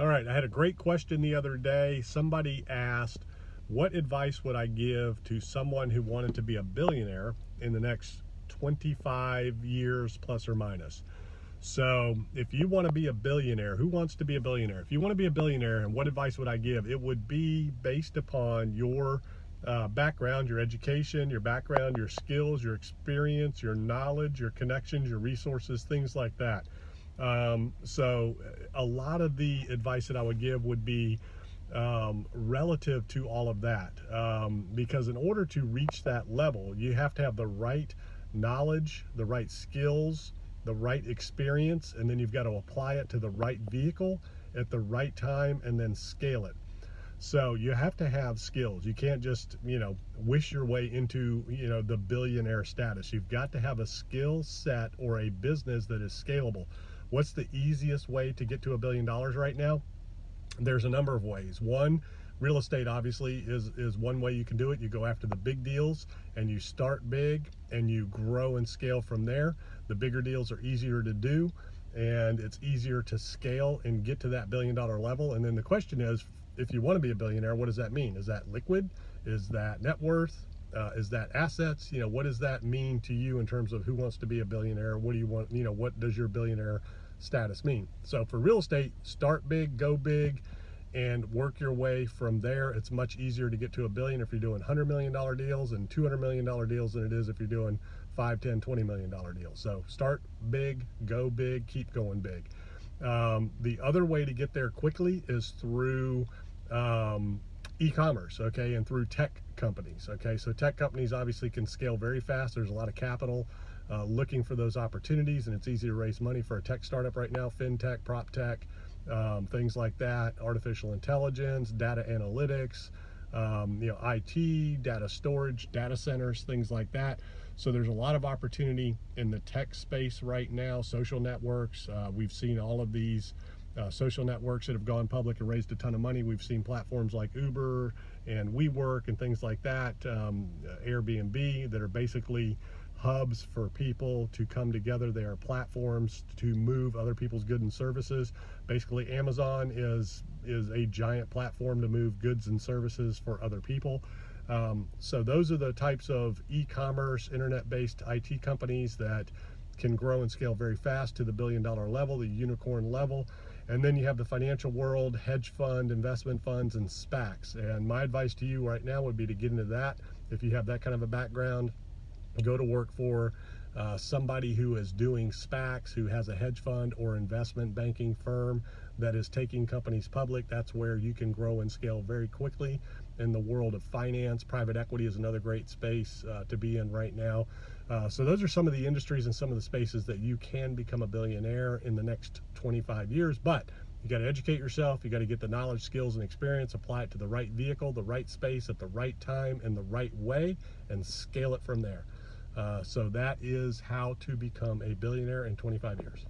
All right, I had a great question the other day. Somebody asked, What advice would I give to someone who wanted to be a billionaire in the next 25 years plus or minus? So, if you want to be a billionaire, who wants to be a billionaire? If you want to be a billionaire, and what advice would I give? It would be based upon your uh, background, your education, your background, your skills, your experience, your knowledge, your connections, your resources, things like that. Um, so a lot of the advice that I would give would be um, relative to all of that. Um, because in order to reach that level, you have to have the right knowledge, the right skills, the right experience, and then you've got to apply it to the right vehicle at the right time and then scale it. So you have to have skills. You can't just, you know, wish your way into, you know, the billionaire status. You've got to have a skill set or a business that is scalable. What's the easiest way to get to a billion dollars right now? There's a number of ways. One, real estate obviously is is one way you can do it. You go after the big deals and you start big and you grow and scale from there. The bigger deals are easier to do and it's easier to scale and get to that billion dollar level. And then the question is, if you want to be a billionaire, what does that mean? Is that liquid? Is that net worth? Uh, is that assets? You know, what does that mean to you in terms of who wants to be a billionaire? What do you want? You know, what does your billionaire status mean? So for real estate, start big, go big, and work your way from there. It's much easier to get to a billion if you're doing $100 million deals and $200 million deals than it is if you're doing 5, 10, 20 million dollar deals. So start big, go big, keep going big. Um, the other way to get there quickly is through um, e-commerce, okay, and through tech companies, okay. So tech companies obviously can scale very fast. There's a lot of capital uh, looking for those opportunities, and it's easy to raise money for a tech startup right now, fintech, prop tech, um, things like that, artificial intelligence, data analytics, um, you know, IT, data storage, data centers, things like that. So there's a lot of opportunity in the tech space right now, social networks. Uh, we've seen all of these uh, social networks that have gone public and raised a ton of money. We've seen platforms like Uber and WeWork and things like that, um, Airbnb that are basically hubs for people to come together. They are platforms to move other people's goods and services. Basically, Amazon is is a giant platform to move goods and services for other people. Um, so those are the types of e-commerce, internet-based IT companies that can grow and scale very fast to the billion dollar level, the unicorn level. And then you have the financial world, hedge fund, investment funds, and SPACs. And my advice to you right now would be to get into that. If you have that kind of a background, go to work for uh, somebody who is doing SPACs, who has a hedge fund or investment banking firm that is taking companies public. That's where you can grow and scale very quickly in the world of finance. Private equity is another great space uh, to be in right now. Uh, so those are some of the industries and some of the spaces that you can become a billionaire in the next 25 years. But you got to educate yourself. You got to get the knowledge, skills, and experience, apply it to the right vehicle, the right space, at the right time, in the right way, and scale it from there. Uh, so that is how to become a billionaire in 25 years.